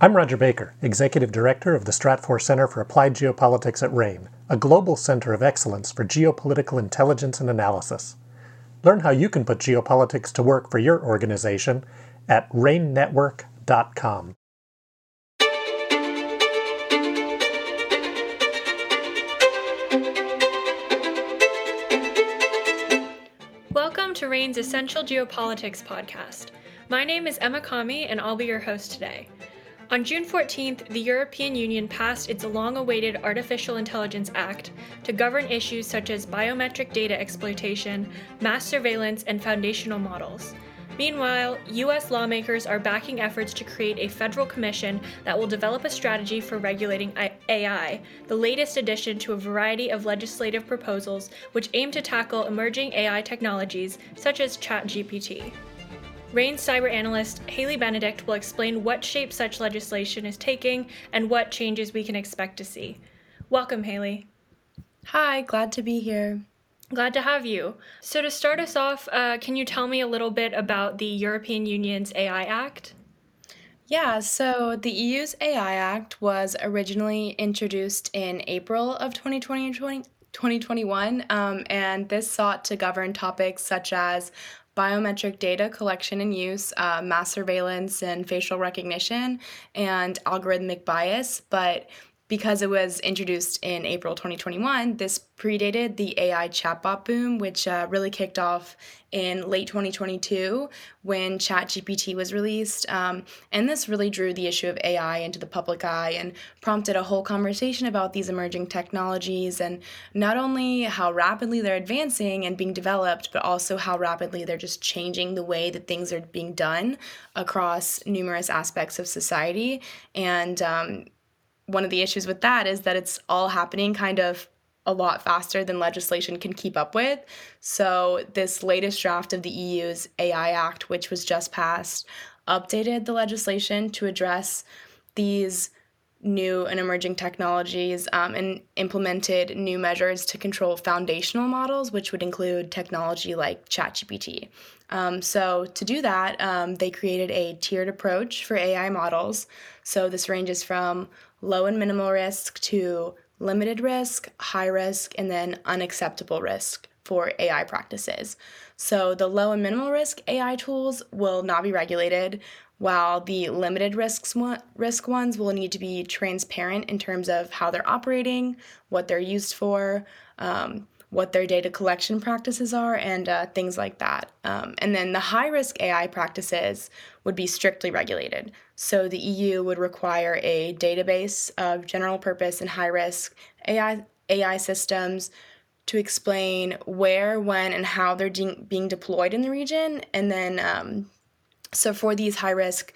I'm Roger Baker, Executive Director of the Stratfor Center for Applied Geopolitics at RANE, a global center of excellence for geopolitical intelligence and analysis. Learn how you can put geopolitics to work for your organization at ranenetwork.com. Welcome to RANE's Essential Geopolitics podcast. My name is Emma Kami, and I'll be your host today. On June 14th, the European Union passed its long awaited Artificial Intelligence Act to govern issues such as biometric data exploitation, mass surveillance, and foundational models. Meanwhile, US lawmakers are backing efforts to create a federal commission that will develop a strategy for regulating AI, the latest addition to a variety of legislative proposals which aim to tackle emerging AI technologies such as ChatGPT. RANE's cyber analyst Hayley Benedict will explain what shape such legislation is taking and what changes we can expect to see. Welcome, Hayley. Hi, glad to be here. Glad to have you. So, to start us off, uh, can you tell me a little bit about the European Union's AI Act? Yeah, so the EU's AI Act was originally introduced in April of 2020, 2021, um, and this sought to govern topics such as biometric data collection and use, uh, mass surveillance and facial recognition, and algorithmic bias. But because it was introduced in April 2021, this predated the AI chatbot boom, which uh, really kicked off in late 2022 when ChatGPT was released. Um, and this really drew the issue of AI into the public eye and prompted a whole conversation about these emerging technologies and not only how rapidly they're advancing and being developed, but also how rapidly they're just changing the way that things are being done across numerous aspects of society. And um, one of the issues with that is that it's all happening kind of a lot faster than legislation can keep up with. So, this latest draft of the EU's AI Act, which was just passed, updated the legislation to address these new and emerging technologies um, and implemented new measures to control foundational models, which would include technology like ChatGPT. Um, so, to do that, um, they created a tiered approach for AI models. So, this ranges from low and minimal risk to limited risk, high risk, and then unacceptable risk for AI practices. So, the low and minimal risk AI tools will not be regulated, while the limited risks risk ones will need to be transparent in terms of how they're operating, what they're used for, um, what their data collection practices are, and uh, things like that. Um, and then the high risk AI practices would be strictly regulated. So the EU would require a database of general purpose and high risk AI, AI systems to explain where, when, and how they're de- being deployed in the region. And then, um, so for these high risk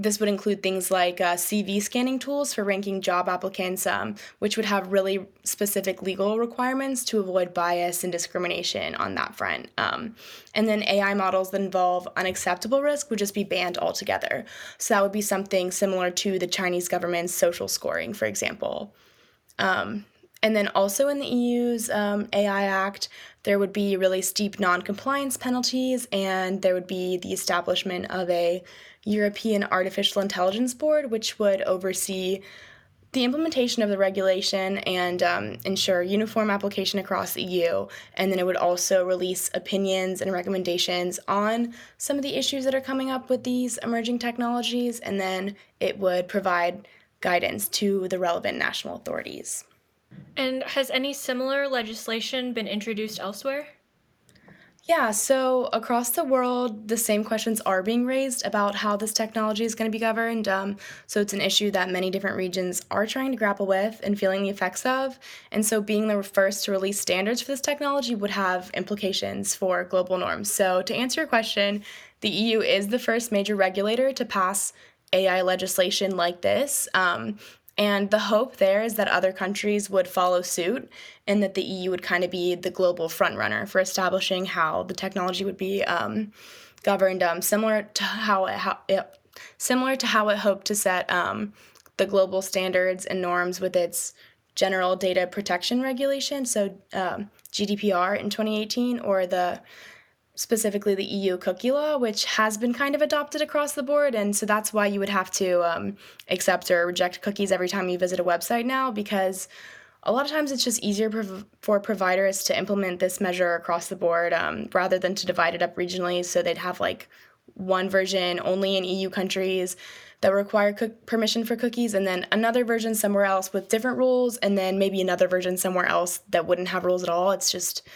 this would include things like uh, CV scanning tools for ranking job applicants, um, which would have really specific legal requirements to avoid bias and discrimination on that front. Um, and then AI models that involve unacceptable risk would just be banned altogether. So that would be something similar to the Chinese government's social scoring, for example. Um, and then also in the EU's um, AI Act, there would be really steep non compliance penalties, and there would be the establishment of a European Artificial Intelligence Board, which would oversee the implementation of the regulation and um, ensure uniform application across the EU. And then it would also release opinions and recommendations on some of the issues that are coming up with these emerging technologies. And then it would provide guidance to the relevant national authorities. And has any similar legislation been introduced elsewhere? Yeah, so across the world, the same questions are being raised about how this technology is going to be governed. Um, so it's an issue that many different regions are trying to grapple with and feeling the effects of. And so being the first to release standards for this technology would have implications for global norms. So to answer your question, the EU is the first major regulator to pass AI legislation like this. Um, and the hope there is that other countries would follow suit and that the EU would kind of be the global frontrunner for establishing how the technology would be um, governed, um, similar to how it, how it, similar to how it hoped to set um, the global standards and norms with its General Data Protection Regulation, so um, GDPR in 2018, or the specifically the EU cookie law, which has been kind of adopted across the board. And so that's why you would have to um, accept or reject cookies every time you visit a website now, because a lot of times it's just easier for providers to implement this measure across the board um, rather than to divide it up regionally. So they'd have like one version only in EU countries that require permission for cookies, and then another version somewhere else with different rules, and then maybe another version somewhere else that wouldn't have rules at all. It's just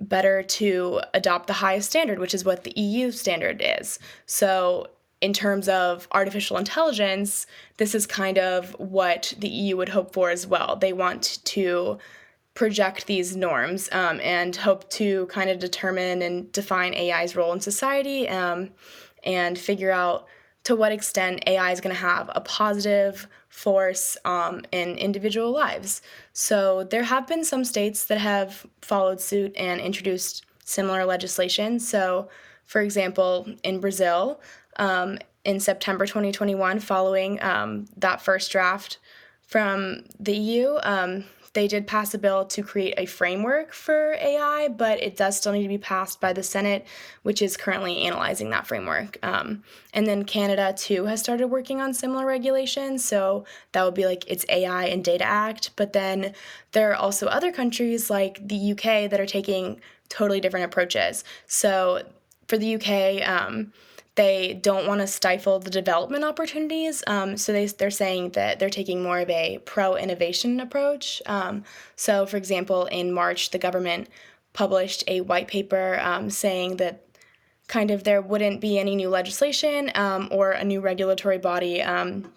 better to adopt the highest standard, which is what the EU standard is. So, in terms of artificial intelligence, this is kind of what the EU would hope for as well. They want to project these norms um, and hope to kind of determine and define AI's role in society um, and figure out to what extent AI is going to have a positive force um, in individual lives. So there have been some states that have followed suit and introduced similar legislation. So, for example, in Brazil, um, in September 2021, following um, that first draft from the EU, um, they did pass a bill to create a framework for AI, but it does still need to be passed by the Senate, which is currently analyzing that framework. Um, and then Canada, too, has started working on similar regulations. So that would be like its AI and Data Act. But then there are also other countries like the UK that are taking totally different approaches. So for the UK, um, they don't want to stifle the development opportunities. Um, so they, they're saying that they're taking more of a pro innovation approach. Um, so, for example, in March, the government published a white paper um, saying that kind of there wouldn't be any new legislation um, or a new regulatory body um,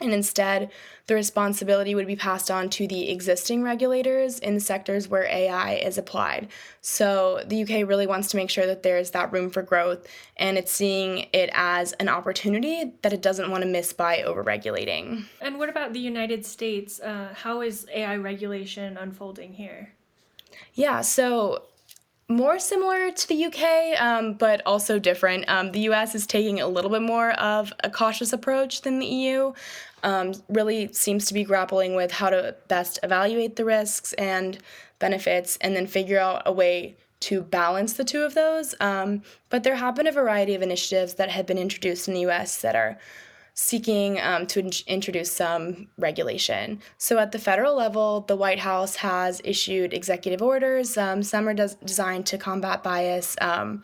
and instead the responsibility would be passed on to the existing regulators in the sectors where AI is applied. So the UK really wants to make sure that there's that room for growth and it's seeing it as an opportunity that it doesn't want to miss by overregulating. And what about the United States? Uh, how is AI regulation unfolding here? Yeah, so more similar to the UK, um, but also different. Um, the US is taking a little bit more of a cautious approach than the EU. Um, really seems to be grappling with how to best evaluate the risks and benefits and then figure out a way to balance the two of those. Um, but there have been a variety of initiatives that have been introduced in the US that are seeking um, to in- introduce some regulation. So, at the federal level, the White House has issued executive orders. Um, some are des- designed to combat bias. Um,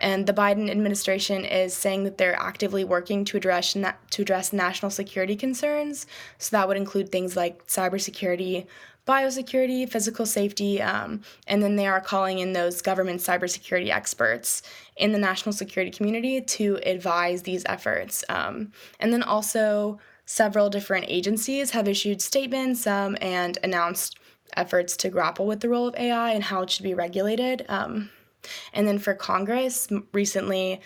and the Biden administration is saying that they're actively working to address na- to address national security concerns. So that would include things like cybersecurity, biosecurity, physical safety, um, and then they are calling in those government cybersecurity experts in the national security community to advise these efforts. Um, and then also, several different agencies have issued statements um, and announced efforts to grapple with the role of AI and how it should be regulated. Um, and then for Congress, recently,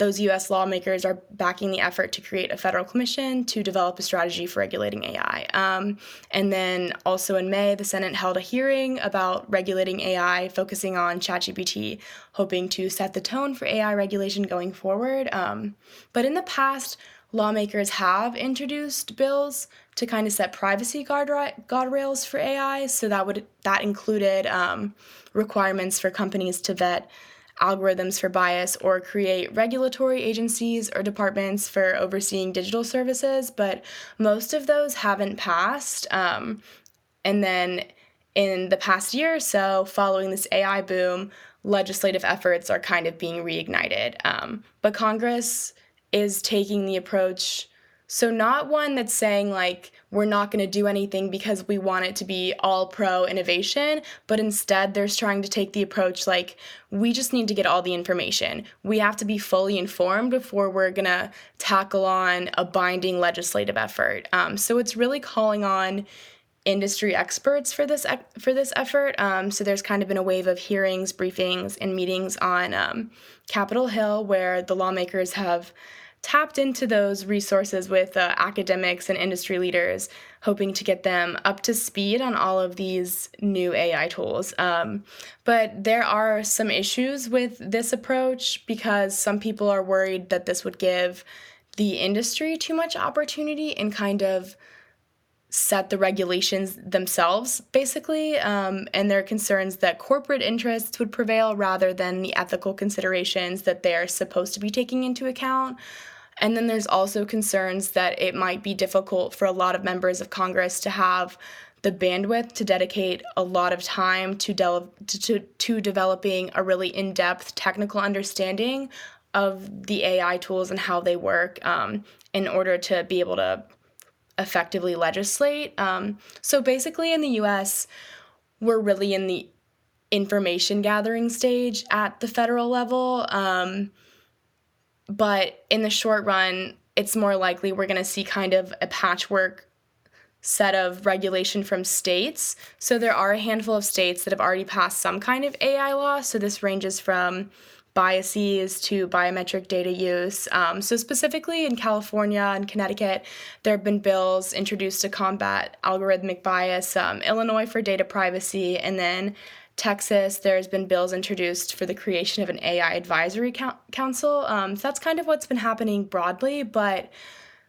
those US lawmakers are backing the effort to create a federal commission to develop a strategy for regulating AI. Um, and then also in May, the Senate held a hearing about regulating AI, focusing on ChatGPT, hoping to set the tone for AI regulation going forward. Um, but in the past, lawmakers have introduced bills to kind of set privacy guardrails for AI. So that would that included um, requirements for companies to vet algorithms for bias or create regulatory agencies or departments for overseeing digital services, but most of those haven't passed. Um, and then in the past year or so, following this AI boom, legislative efforts are kind of being reignited. Um, but Congress is taking the approach so, not one that's saying, like, we're not going to do anything because we want it to be all pro innovation, but instead they're trying to take the approach, like, we just need to get all the information. We have to be fully informed before we're going to tackle on a binding legislative effort. Um, so, it's really calling on industry experts for this for this effort. Um, so there's kind of been a wave of hearings, briefings, and meetings on um, Capitol Hill where the lawmakers have tapped into those resources with uh, academics and industry leaders, hoping to get them up to speed on all of these new AI tools. Um, but there are some issues with this approach because some people are worried that this would give the industry too much opportunity and kind of set the regulations themselves, basically, um, and there are concerns that corporate interests would prevail rather than the ethical considerations that they're supposed to be taking into account. And then there's also concerns that it might be difficult for a lot of members of Congress to have the bandwidth to dedicate a lot of time to, de- to, to developing a really in depth technical understanding of the AI tools and how they work um, in order to be able to effectively legislate. Um, so basically, in the US, we're really in the information gathering stage at the federal level. Um, but in the short run, it's more likely we're going to see kind of a patchwork set of regulation from states. So there are a handful of states that have already passed some kind of AI law. So this ranges from biases to biometric data use. Um, so, specifically in California and Connecticut, there have been bills introduced to combat algorithmic bias, um, Illinois for data privacy, and then Texas, there's been bills introduced for the creation of an AI advisory council. Um, so, that's kind of what's been happening broadly, but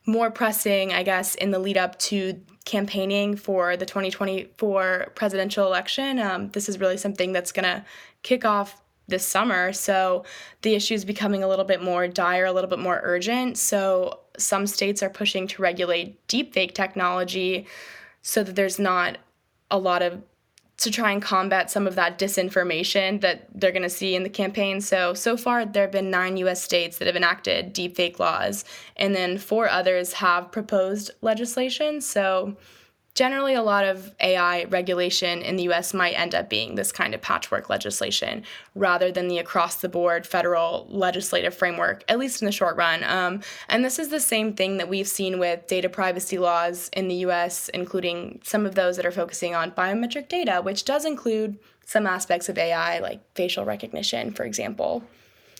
more pressing, I guess, in the lead up to campaigning for the 2024 presidential election. Um, this is really something that's going to kick off this summer. So the issue is becoming a little bit more dire, a little bit more urgent. So some states are pushing to regulate deepfake technology so that there's not a lot of to try and combat some of that disinformation that they're going to see in the campaign. So, so far, there have been nine US states that have enacted deepfake laws, and then four others have proposed legislation. So, generally a lot of AI regulation in the US might end up being this kind of patchwork legislation rather than the across the board federal legislative framework, at least in the short run. Um, and this is the same thing that we've seen with data privacy laws in the US, including some of those that are focusing on biometric data, which does include some aspects of AI, like facial recognition, for example.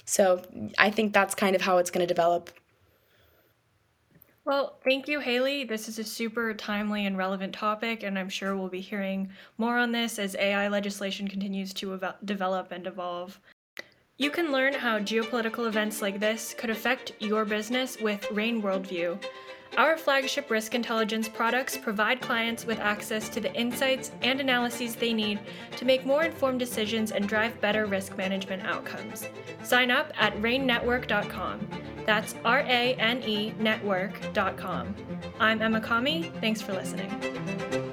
So I think that's kind of how it's going to develop well, thank you, Hayley. This is a super timely and relevant topic, and I'm sure we'll be hearing more on this as AI legislation continues to ev- develop and evolve. You can learn how geopolitical events like this could affect your business with RANE Worldview. Our flagship risk intelligence products provide clients with access to the insights and analyses they need to make more informed decisions and drive better risk management outcomes. Sign up at ranenetwork.com. That's R A N E network.com. I'm Emma Kami. Thanks for listening.